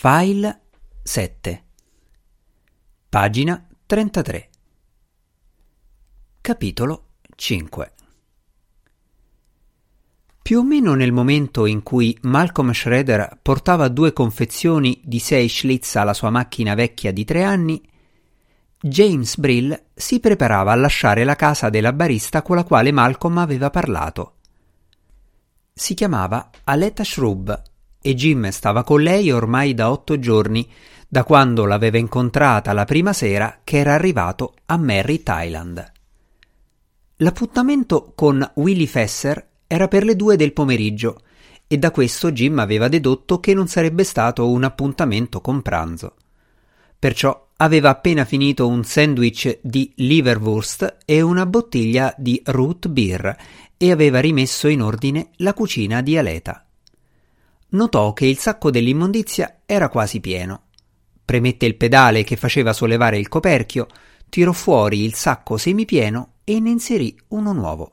File 7 Pagina 33 Capitolo 5 Più o meno nel momento in cui Malcolm Schroeder portava due confezioni di sei Schlitz alla sua macchina vecchia di tre anni, James Brill si preparava a lasciare la casa della barista con la quale Malcolm aveva parlato. Si chiamava Aletta Shrub e Jim stava con lei ormai da otto giorni, da quando l'aveva incontrata la prima sera che era arrivato a Merry Thailand. L'appuntamento con Willy Fesser era per le due del pomeriggio e da questo Jim aveva dedotto che non sarebbe stato un appuntamento con pranzo. Perciò aveva appena finito un sandwich di liverwurst e una bottiglia di root beer e aveva rimesso in ordine la cucina di Aleta notò che il sacco dell'immondizia era quasi pieno. Premette il pedale che faceva sollevare il coperchio, tirò fuori il sacco semipieno e ne inserì uno nuovo.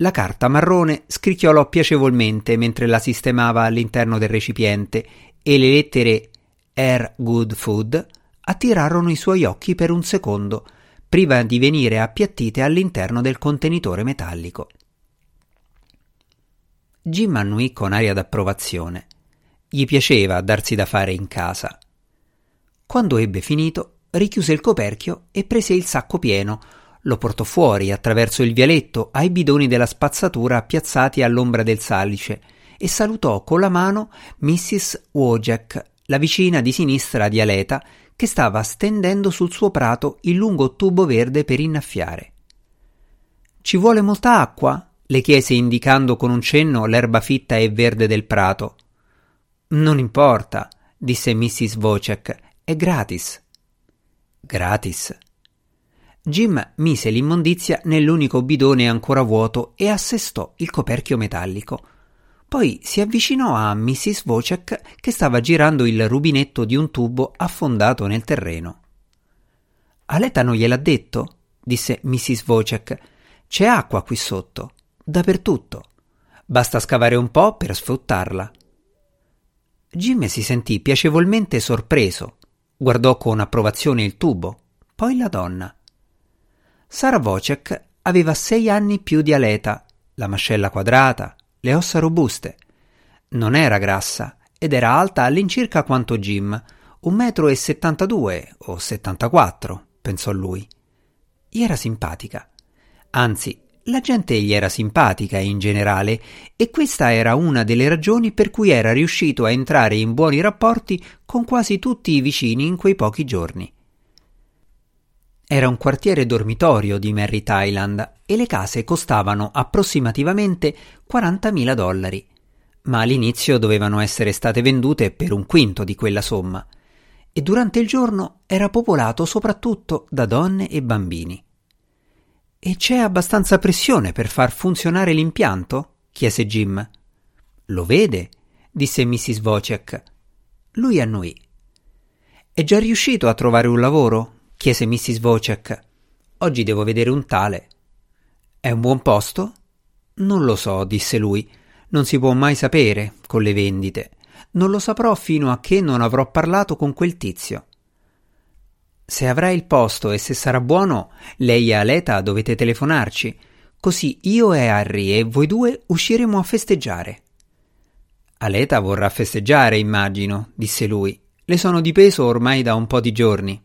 La carta marrone scricchiolò piacevolmente mentre la sistemava all'interno del recipiente e le lettere Air Good Food attirarono i suoi occhi per un secondo, prima di venire appiattite all'interno del contenitore metallico. Jim annuì con aria d'approvazione. Gli piaceva darsi da fare in casa. Quando ebbe finito, richiuse il coperchio e prese il sacco pieno, lo portò fuori attraverso il vialetto ai bidoni della spazzatura piazzati all'ombra del salice e salutò con la mano Mrs. Wojak, la vicina di sinistra di Aleta, che stava stendendo sul suo prato il lungo tubo verde per innaffiare. Ci vuole molta acqua? Le chiese indicando con un cenno l'erba fitta e verde del prato. Non importa, disse Mrs. Wojcik, è gratis. Gratis. Jim mise l'immondizia nell'unico bidone ancora vuoto e assestò il coperchio metallico. Poi si avvicinò a Mrs. Wojcik che stava girando il rubinetto di un tubo affondato nel terreno. Aleta non gliel'ha detto? disse Mrs. Wojcik. C'è acqua qui sotto dappertutto. Basta scavare un po' per sfruttarla. Jim si sentì piacevolmente sorpreso. Guardò con approvazione il tubo, poi la donna. Sara Wojcik aveva sei anni più di Aleta, la mascella quadrata, le ossa robuste. Non era grassa ed era alta all'incirca quanto Jim, un metro e settantadue o settantaquattro, pensò lui. Gli era simpatica. Anzi, la gente gli era simpatica in generale e questa era una delle ragioni per cui era riuscito a entrare in buoni rapporti con quasi tutti i vicini in quei pochi giorni. Era un quartiere dormitorio di Merry Thailand e le case costavano approssimativamente 40.000 dollari, ma all'inizio dovevano essere state vendute per un quinto di quella somma e durante il giorno era popolato soprattutto da donne e bambini. E c'è abbastanza pressione per far funzionare l'impianto? chiese Jim. Lo vede? disse Mrs. Wojcik. Lui annuì. È già riuscito a trovare un lavoro? chiese Mrs. Wojcik. Oggi devo vedere un tale. È un buon posto? Non lo so, disse lui. Non si può mai sapere con le vendite. Non lo saprò fino a che non avrò parlato con quel tizio. Se avrà il posto e se sarà buono, lei e Aleta dovete telefonarci, così io e Harry e voi due usciremo a festeggiare. Aleta vorrà festeggiare, immagino, disse lui. Le sono di peso ormai da un po' di giorni.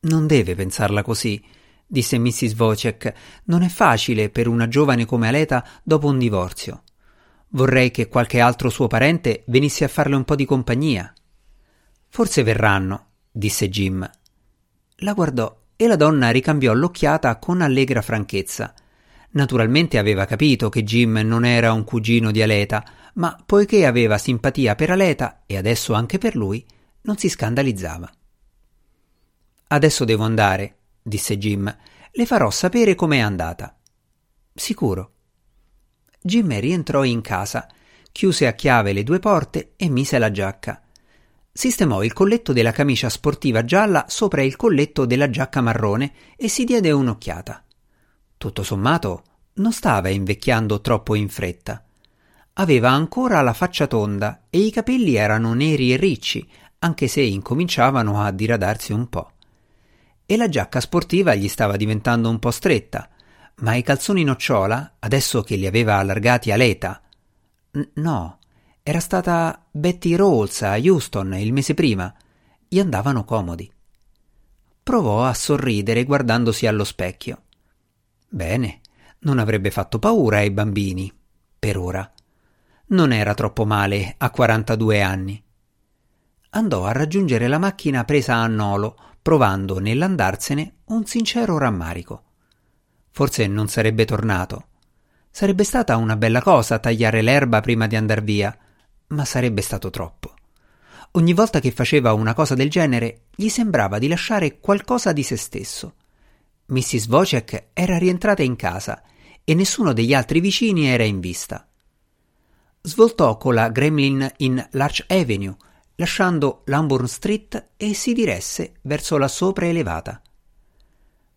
Non deve pensarla così, disse Mrs. Wojcik. Non è facile per una giovane come Aleta dopo un divorzio. Vorrei che qualche altro suo parente venisse a farle un po' di compagnia. Forse verranno, disse Jim. La guardò e la donna ricambiò l'occhiata con allegra franchezza. Naturalmente aveva capito che Jim non era un cugino di Aleta, ma poiché aveva simpatia per Aleta e adesso anche per lui, non si scandalizzava. Adesso devo andare, disse Jim. Le farò sapere com'è andata. Sicuro. Jim rientrò in casa, chiuse a chiave le due porte e mise la giacca sistemò il colletto della camicia sportiva gialla sopra il colletto della giacca marrone e si diede un'occhiata. Tutto sommato, non stava invecchiando troppo in fretta. aveva ancora la faccia tonda e i capelli erano neri e ricci, anche se incominciavano a diradarsi un po'. E la giacca sportiva gli stava diventando un po' stretta, ma i calzoni nocciola, adesso che li aveva allargati a Leta, n- no, era stata Betty Rawls a Houston il mese prima, gli andavano comodi. Provò a sorridere guardandosi allo specchio. Bene, non avrebbe fatto paura ai bambini, per ora. Non era troppo male a 42 anni. Andò a raggiungere la macchina presa a nolo, provando nell'andarsene un sincero rammarico. Forse non sarebbe tornato. Sarebbe stata una bella cosa tagliare l'erba prima di andar via, ma sarebbe stato troppo. Ogni volta che faceva una cosa del genere, gli sembrava di lasciare qualcosa di se stesso. Mrs. Wojciech era rientrata in casa e nessuno degli altri vicini era in vista. Svoltò con la Gremlin in Larch Avenue, lasciando Lambourne Street e si diresse verso la sopraelevata.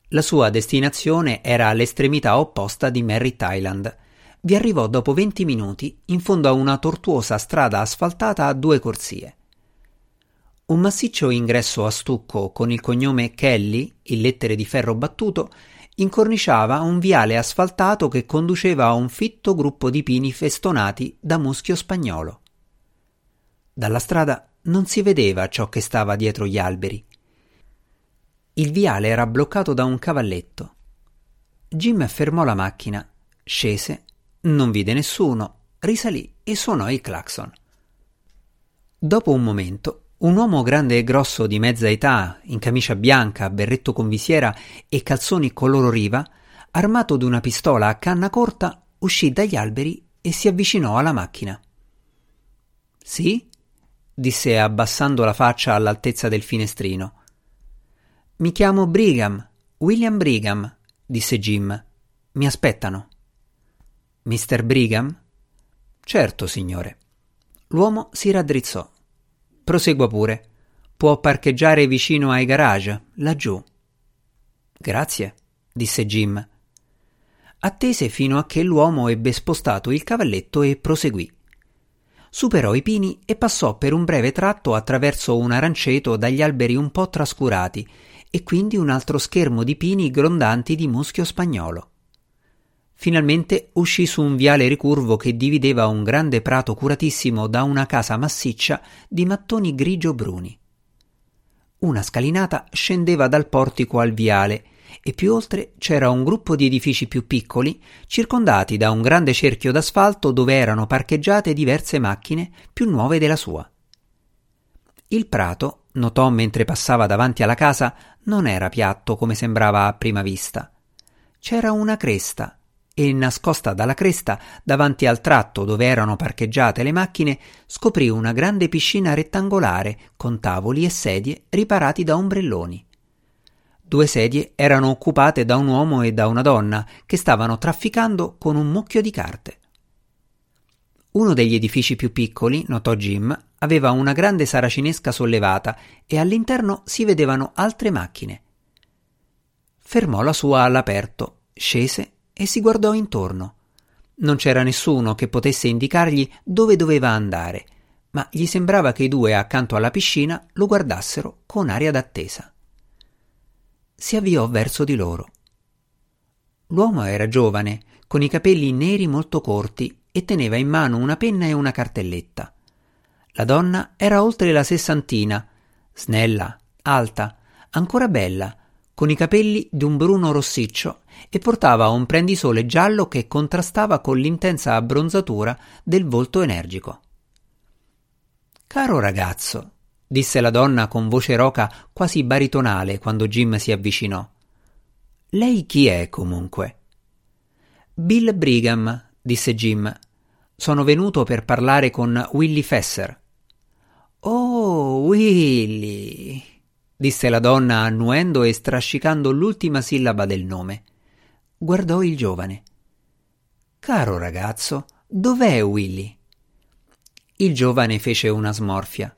La sua destinazione era all'estremità opposta di Merritt Island. Vi arrivò dopo venti minuti in fondo a una tortuosa strada asfaltata a due corsie. Un massiccio ingresso a stucco con il cognome Kelly, in lettere di ferro battuto, incorniciava un viale asfaltato che conduceva a un fitto gruppo di pini festonati da muschio spagnolo. Dalla strada non si vedeva ciò che stava dietro gli alberi. Il viale era bloccato da un cavalletto. Jim fermò la macchina, scese, non vide nessuno, risalì e suonò il clacson. Dopo un momento un uomo grande e grosso di mezza età, in camicia bianca, berretto con visiera e calzoni color riva, armato di una pistola a canna corta, uscì dagli alberi e si avvicinò alla macchina. Sì? disse abbassando la faccia all'altezza del finestrino. Mi chiamo Brigham, William Brigham, disse Jim. Mi aspettano. Mister Brigham? Certo, signore. L'uomo si raddrizzò. Prosegua pure. Può parcheggiare vicino ai garage, laggiù. Grazie, disse Jim. Attese fino a che l'uomo ebbe spostato il cavalletto e proseguì. Superò i pini e passò per un breve tratto attraverso un aranceto dagli alberi un po' trascurati e quindi un altro schermo di pini grondanti di muschio spagnolo. Finalmente uscì su un viale ricurvo che divideva un grande prato curatissimo da una casa massiccia di mattoni grigio-bruni. Una scalinata scendeva dal portico al viale e più oltre c'era un gruppo di edifici più piccoli, circondati da un grande cerchio d'asfalto dove erano parcheggiate diverse macchine più nuove della sua. Il prato, notò mentre passava davanti alla casa, non era piatto come sembrava a prima vista. C'era una cresta e nascosta dalla cresta, davanti al tratto dove erano parcheggiate le macchine, scoprì una grande piscina rettangolare con tavoli e sedie riparati da ombrelloni. Due sedie erano occupate da un uomo e da una donna che stavano trafficando con un mucchio di carte. Uno degli edifici più piccoli, notò Jim, aveva una grande saracinesca sollevata e all'interno si vedevano altre macchine. Fermò la sua all'aperto, scese e si guardò intorno. Non c'era nessuno che potesse indicargli dove doveva andare, ma gli sembrava che i due accanto alla piscina lo guardassero con aria d'attesa. Si avviò verso di loro. L'uomo era giovane, con i capelli neri molto corti e teneva in mano una penna e una cartelletta. La donna era oltre la sessantina, snella, alta, ancora bella, con i capelli di un bruno rossiccio e portava un prendisole giallo che contrastava con l'intensa abbronzatura del volto energico. Caro ragazzo, disse la donna con voce roca quasi baritonale quando Jim si avvicinò. Lei chi è comunque? Bill Brigham, disse Jim. Sono venuto per parlare con Willy Fesser. Oh, Willy, disse la donna annuendo e strascicando l'ultima sillaba del nome. Guardò il giovane. Caro ragazzo, dov'è Willy? Il giovane fece una smorfia.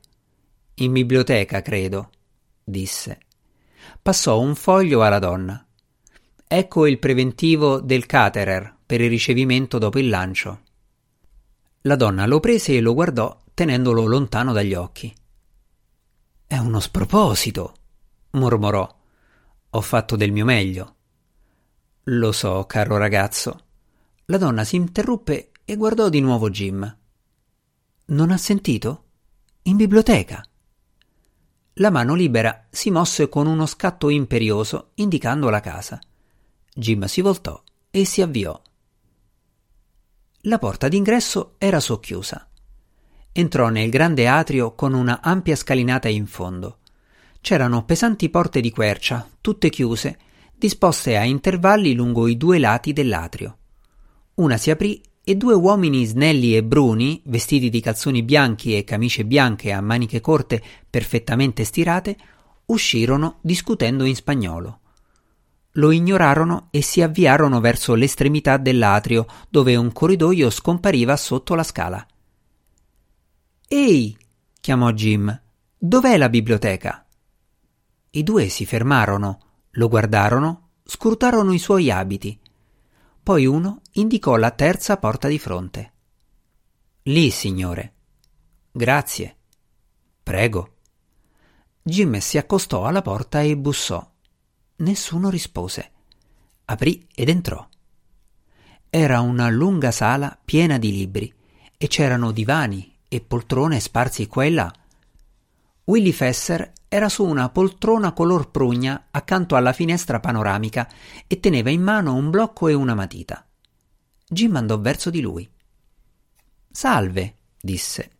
In biblioteca, credo, disse. Passò un foglio alla donna. Ecco il preventivo del Caterer per il ricevimento dopo il lancio. La donna lo prese e lo guardò tenendolo lontano dagli occhi. È uno sproposito, mormorò. Ho fatto del mio meglio. Lo so, caro ragazzo. La donna si interruppe e guardò di nuovo Jim. Non ha sentito? In biblioteca. La mano libera si mosse con uno scatto imperioso, indicando la casa. Jim si voltò e si avviò. La porta d'ingresso era socchiusa. Entrò nel grande atrio con una ampia scalinata in fondo. C'erano pesanti porte di quercia, tutte chiuse, disposte a intervalli lungo i due lati dell'atrio. Una si aprì e due uomini snelli e bruni, vestiti di calzoni bianchi e camicie bianche a maniche corte perfettamente stirate, uscirono discutendo in spagnolo. Lo ignorarono e si avviarono verso l'estremità dell'atrio, dove un corridoio scompariva sotto la scala. Ehi! chiamò Jim. Dov'è la biblioteca? I due si fermarono, lo guardarono, scrutarono i suoi abiti poi uno indicò la terza porta di fronte. Lì, signore. Grazie. Prego. Jim si accostò alla porta e bussò. Nessuno rispose. Aprì ed entrò. Era una lunga sala piena di libri e c'erano divani e poltrone sparsi qua e là. Willy Fesser era su una poltrona color prugna accanto alla finestra panoramica e teneva in mano un blocco e una matita. Jim andò verso di lui. Salve, disse.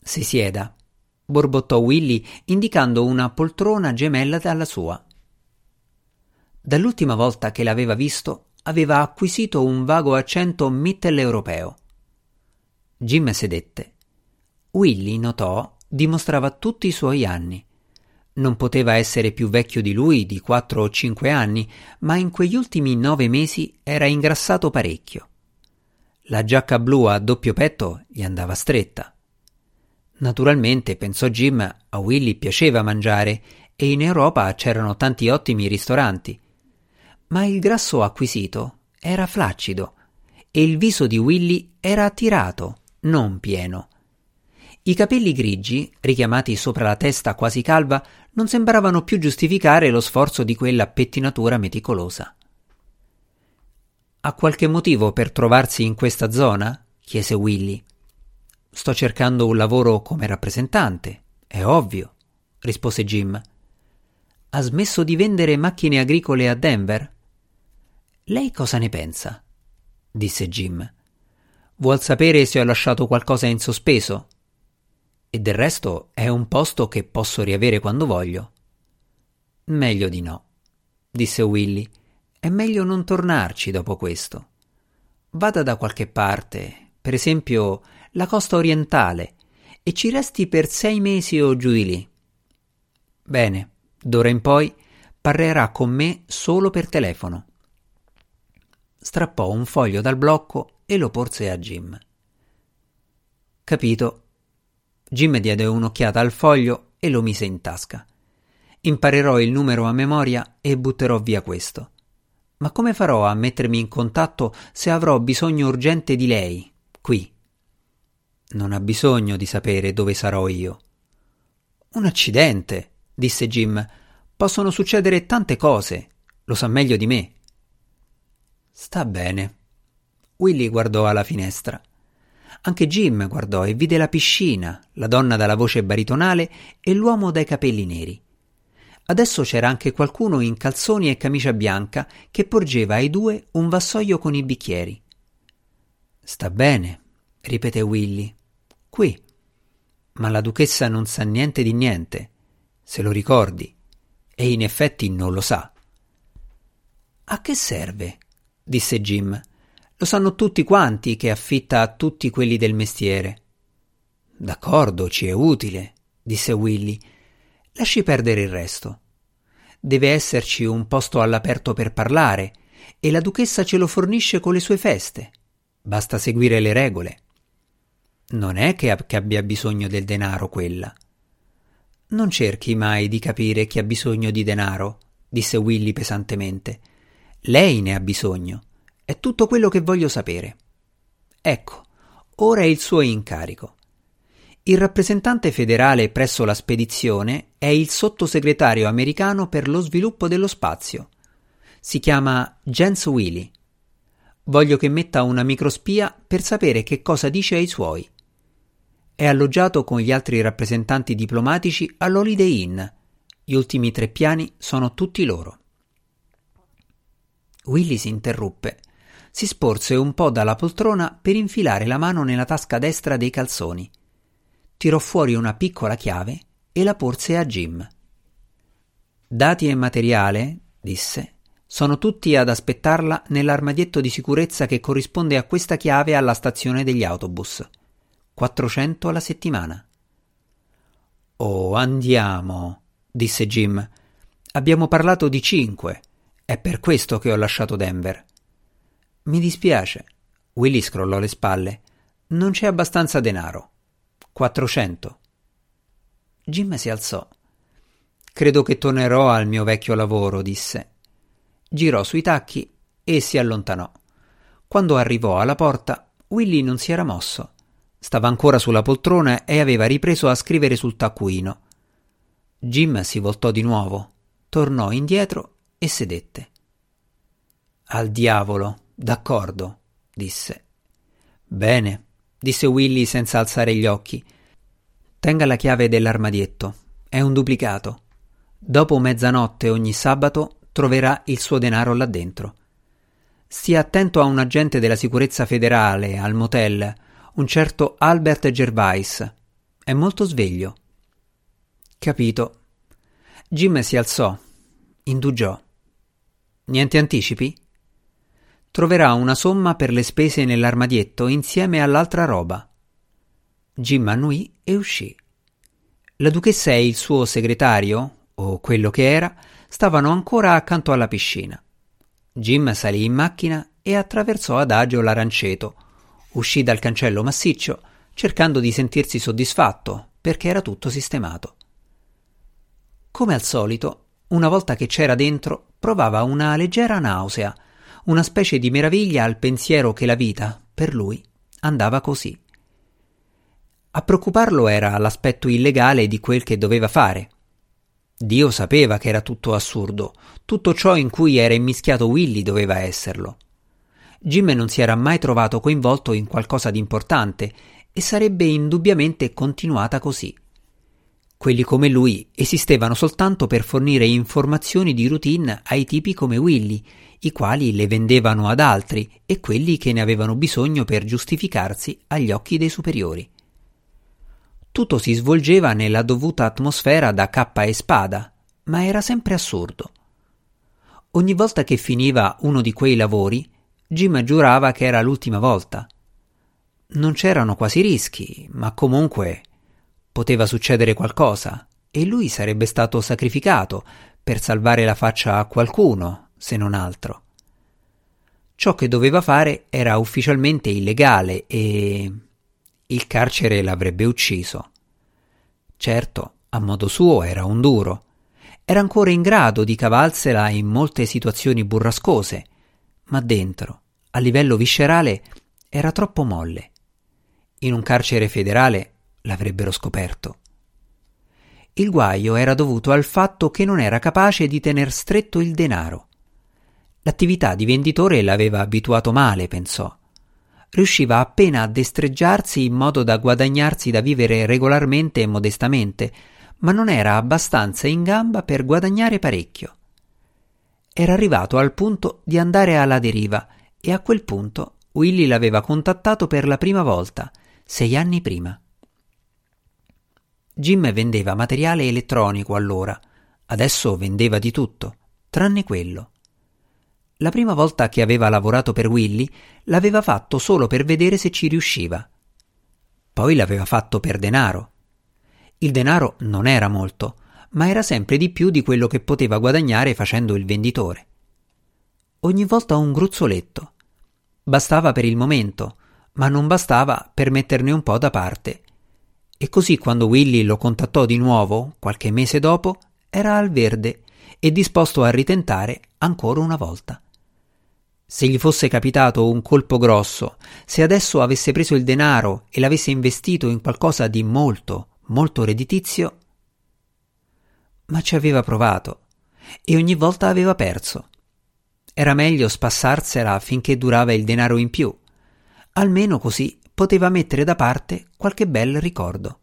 Si sieda, borbottò Willy indicando una poltrona gemella dalla sua. Dall'ultima volta che l'aveva visto aveva acquisito un vago accento mitteleuropeo. Jim sedette. Willy notò dimostrava tutti i suoi anni. Non poteva essere più vecchio di lui di quattro o cinque anni, ma in quegli ultimi nove mesi era ingrassato parecchio. La giacca blu a doppio petto gli andava stretta. Naturalmente, pensò Jim, a Willy piaceva mangiare e in Europa c'erano tanti ottimi ristoranti. Ma il grasso acquisito era flaccido e il viso di Willy era attirato, non pieno. I capelli grigi, richiamati sopra la testa quasi calva, non sembravano più giustificare lo sforzo di quella pettinatura meticolosa. Ha qualche motivo per trovarsi in questa zona? chiese Willy. Sto cercando un lavoro come rappresentante, è ovvio, rispose Jim. Ha smesso di vendere macchine agricole a Denver? Lei cosa ne pensa? disse Jim. Vuol sapere se ho lasciato qualcosa in sospeso? E del resto è un posto che posso riavere quando voglio. Meglio di no, disse Willy. È meglio non tornarci dopo questo. Vada da qualche parte, per esempio la costa orientale, e ci resti per sei mesi o giù di lì. Bene, d'ora in poi parlerà con me solo per telefono. Strappò un foglio dal blocco e lo porse a Jim. Capito, Jim diede un'occhiata al foglio e lo mise in tasca. Imparerò il numero a memoria e butterò via questo. Ma come farò a mettermi in contatto se avrò bisogno urgente di lei, qui? Non ha bisogno di sapere dove sarò io. Un accidente, disse Jim. Possono succedere tante cose. Lo sa meglio di me. Sta bene. Willy guardò alla finestra. Anche Jim guardò e vide la piscina, la donna dalla voce baritonale e l'uomo dai capelli neri. Adesso c'era anche qualcuno in calzoni e camicia bianca che porgeva ai due un vassoio con i bicchieri. Sta bene, ripeté Willy. Qui. Ma la duchessa non sa niente di niente, se lo ricordi, e in effetti non lo sa. A che serve? disse Jim. Lo sanno tutti quanti che affitta a tutti quelli del mestiere. D'accordo, ci è utile, disse Willy. Lasci perdere il resto. Deve esserci un posto all'aperto per parlare, e la duchessa ce lo fornisce con le sue feste. Basta seguire le regole. Non è che, che abbia bisogno del denaro quella. Non cerchi mai di capire chi ha bisogno di denaro, disse Willy pesantemente. Lei ne ha bisogno. È tutto quello che voglio sapere. Ecco, ora è il suo incarico. Il rappresentante federale presso la spedizione è il sottosegretario americano per lo sviluppo dello spazio. Si chiama Jens Willy. Voglio che metta una microspia per sapere che cosa dice ai suoi. È alloggiato con gli altri rappresentanti diplomatici all'Holiday Inn. Gli ultimi tre piani sono tutti loro. Willy si interruppe. Si sporse un po' dalla poltrona per infilare la mano nella tasca destra dei calzoni tirò fuori una piccola chiave e la porse a Jim. Dati e materiale, disse, sono tutti ad aspettarla nell'armadietto di sicurezza che corrisponde a questa chiave alla stazione degli autobus. 400 alla settimana. Oh, andiamo, disse Jim. Abbiamo parlato di cinque. È per questo che ho lasciato Denver. Mi dispiace. Willy scrollò le spalle. Non c'è abbastanza denaro. 400. Jim si alzò. Credo che tornerò al mio vecchio lavoro, disse. Girò sui tacchi e si allontanò. Quando arrivò alla porta, Willy non si era mosso. Stava ancora sulla poltrona e aveva ripreso a scrivere sul taccuino. Jim si voltò di nuovo, tornò indietro e sedette. Al diavolo, d'accordo, disse. Bene, disse Willy senza alzare gli occhi. Tenga la chiave dell'armadietto. È un duplicato. Dopo mezzanotte ogni sabato troverà il suo denaro là dentro. Stia attento a un agente della sicurezza federale al motel, un certo Albert Gervais. È molto sveglio. Capito. Jim si alzò, indugiò. Niente anticipi? Troverà una somma per le spese nell'armadietto insieme all'altra roba. Jim annui e uscì. La duchessa e il suo segretario, o quello che era, stavano ancora accanto alla piscina. Jim salì in macchina e attraversò adagio l'aranceto. Uscì dal cancello massiccio, cercando di sentirsi soddisfatto, perché era tutto sistemato. Come al solito, una volta che c'era dentro, provava una leggera nausea una specie di meraviglia al pensiero che la vita, per lui, andava così. A preoccuparlo era l'aspetto illegale di quel che doveva fare. Dio sapeva che era tutto assurdo, tutto ciò in cui era immischiato Willy doveva esserlo. Jim non si era mai trovato coinvolto in qualcosa di importante e sarebbe indubbiamente continuata così. Quelli come lui esistevano soltanto per fornire informazioni di routine ai tipi come Willy, i quali le vendevano ad altri e quelli che ne avevano bisogno per giustificarsi agli occhi dei superiori. Tutto si svolgeva nella dovuta atmosfera da cappa e spada, ma era sempre assurdo. Ogni volta che finiva uno di quei lavori, Jim giurava che era l'ultima volta. Non c'erano quasi rischi, ma comunque Poteva succedere qualcosa e lui sarebbe stato sacrificato per salvare la faccia a qualcuno, se non altro. Ciò che doveva fare era ufficialmente illegale e il carcere l'avrebbe ucciso. Certo, a modo suo era un duro. Era ancora in grado di cavalsela in molte situazioni burrascose, ma dentro, a livello viscerale, era troppo molle. In un carcere federale l'avrebbero scoperto. Il guaio era dovuto al fatto che non era capace di tener stretto il denaro. L'attività di venditore l'aveva abituato male, pensò. Riusciva appena a destreggiarsi in modo da guadagnarsi da vivere regolarmente e modestamente, ma non era abbastanza in gamba per guadagnare parecchio. Era arrivato al punto di andare alla deriva e a quel punto Willy l'aveva contattato per la prima volta, sei anni prima. Jim vendeva materiale elettronico allora, adesso vendeva di tutto, tranne quello. La prima volta che aveva lavorato per Willy l'aveva fatto solo per vedere se ci riusciva. Poi l'aveva fatto per denaro. Il denaro non era molto, ma era sempre di più di quello che poteva guadagnare facendo il venditore. Ogni volta un gruzzoletto. Bastava per il momento, ma non bastava per metterne un po' da parte e così quando Willy lo contattò di nuovo, qualche mese dopo, era al verde e disposto a ritentare ancora una volta. Se gli fosse capitato un colpo grosso, se adesso avesse preso il denaro e l'avesse investito in qualcosa di molto, molto redditizio, ma ci aveva provato e ogni volta aveva perso. Era meglio spassarsela finché durava il denaro in più. Almeno così poteva mettere da parte qualche bel ricordo.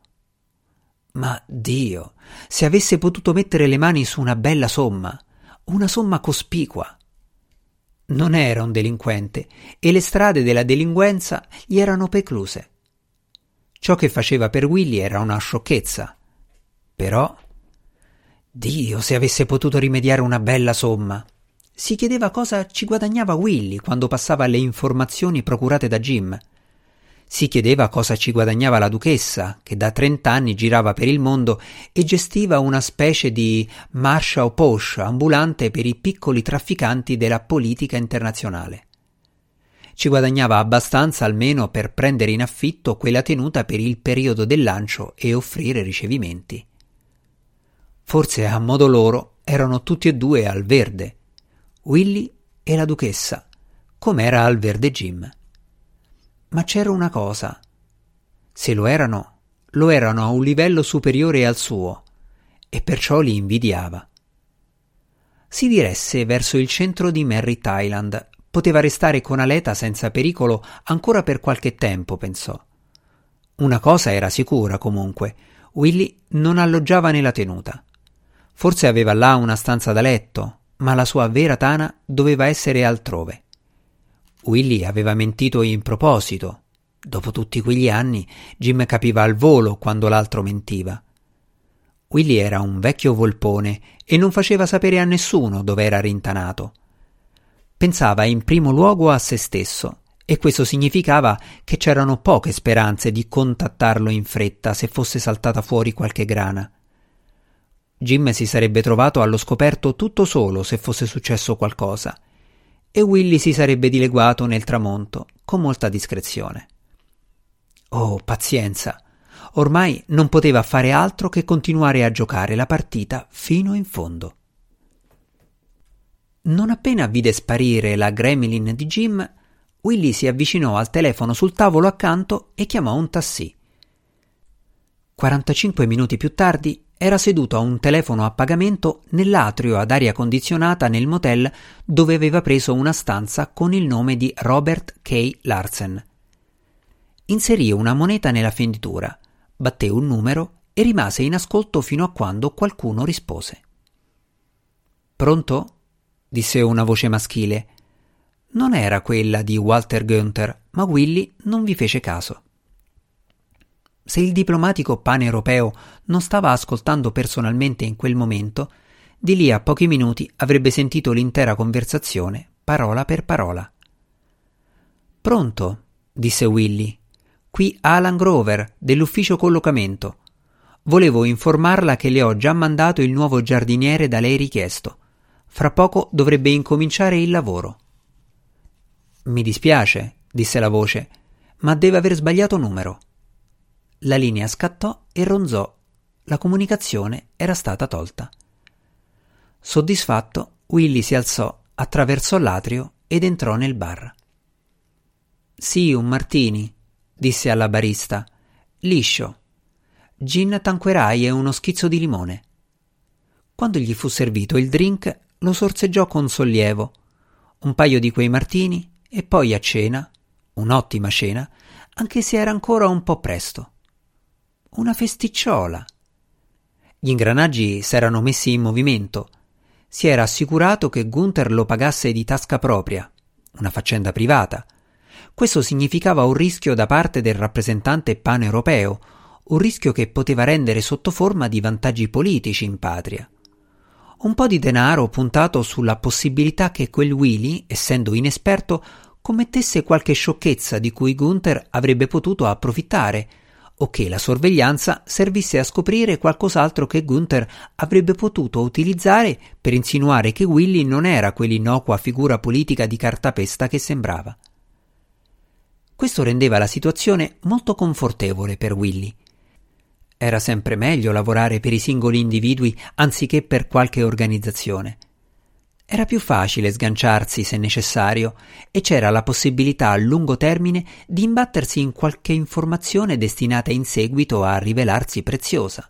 Ma Dio, se avesse potuto mettere le mani su una bella somma, una somma cospicua. Non era un delinquente e le strade della delinquenza gli erano precluse. Ciò che faceva per Willy era una sciocchezza. Però, Dio, se avesse potuto rimediare una bella somma. Si chiedeva cosa ci guadagnava Willy quando passava le informazioni procurate da Jim. Si chiedeva cosa ci guadagnava la duchessa, che da trent'anni girava per il mondo e gestiva una specie di Marshall Posh ambulante per i piccoli trafficanti della politica internazionale. Ci guadagnava abbastanza almeno per prendere in affitto quella tenuta per il periodo del lancio e offrire ricevimenti. Forse a modo loro erano tutti e due al verde, Willy e la duchessa, com'era al verde Jim. Ma c'era una cosa. Se lo erano, lo erano a un livello superiore al suo, e perciò li invidiava. Si diresse verso il centro di Merritt Island. Poteva restare con Aleta senza pericolo ancora per qualche tempo, pensò. Una cosa era sicura, comunque. Willy non alloggiava nella tenuta. Forse aveva là una stanza da letto, ma la sua vera tana doveva essere altrove. Willy aveva mentito in proposito. Dopo tutti quegli anni, Jim capiva al volo quando l'altro mentiva. Willy era un vecchio volpone e non faceva sapere a nessuno dove era rintanato. Pensava in primo luogo a se stesso, e questo significava che c'erano poche speranze di contattarlo in fretta se fosse saltata fuori qualche grana. Jim si sarebbe trovato allo scoperto tutto solo se fosse successo qualcosa e Willy si sarebbe dileguato nel tramonto con molta discrezione. Oh, pazienza! Ormai non poteva fare altro che continuare a giocare la partita fino in fondo. Non appena vide sparire la gremlin di Jim, Willy si avvicinò al telefono sul tavolo accanto e chiamò un tassì. 45 minuti più tardi era seduto a un telefono a pagamento nell'atrio ad aria condizionata nel motel dove aveva preso una stanza con il nome di Robert K. Larsen. Inserì una moneta nella fenditura, batté un numero e rimase in ascolto fino a quando qualcuno rispose. Pronto? disse una voce maschile. Non era quella di Walter Günther, ma Willy non vi fece caso. Se il diplomatico paneuropeo non stava ascoltando personalmente in quel momento, di lì a pochi minuti avrebbe sentito l'intera conversazione, parola per parola. Pronto? disse Willy. Qui Alan Grover, dell'ufficio collocamento. Volevo informarla che le ho già mandato il nuovo giardiniere da lei richiesto. Fra poco dovrebbe incominciare il lavoro. Mi dispiace, disse la voce, ma deve aver sbagliato numero. La linea scattò e ronzò. La comunicazione era stata tolta. Soddisfatto, Willy si alzò, attraversò l'atrio ed entrò nel bar. Sì, un martini, disse alla barista. Liscio. Gin tanquerai e uno schizzo di limone. Quando gli fu servito il drink, lo sorseggiò con sollievo. Un paio di quei martini e poi a cena, un'ottima cena, anche se era ancora un po' presto una festicciola. Gli ingranaggi s'erano messi in movimento. Si era assicurato che Gunther lo pagasse di tasca propria, una faccenda privata. Questo significava un rischio da parte del rappresentante paneuropeo, un rischio che poteva rendere sotto forma di vantaggi politici in patria. Un po' di denaro puntato sulla possibilità che quel Willy, essendo inesperto, commettesse qualche sciocchezza di cui Gunther avrebbe potuto approfittare, o che la sorveglianza servisse a scoprire qualcos'altro che Gunther avrebbe potuto utilizzare per insinuare che Willy non era quell'innocua figura politica di cartapesta che sembrava. Questo rendeva la situazione molto confortevole per Willy. Era sempre meglio lavorare per i singoli individui anziché per qualche organizzazione. Era più facile sganciarsi se necessario e c'era la possibilità a lungo termine di imbattersi in qualche informazione destinata in seguito a rivelarsi preziosa.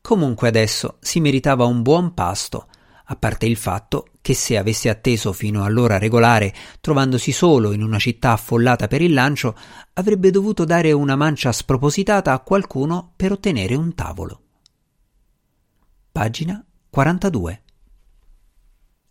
Comunque adesso si meritava un buon pasto, a parte il fatto che se avesse atteso fino all'ora regolare, trovandosi solo in una città affollata per il lancio, avrebbe dovuto dare una mancia spropositata a qualcuno per ottenere un tavolo. Pagina 42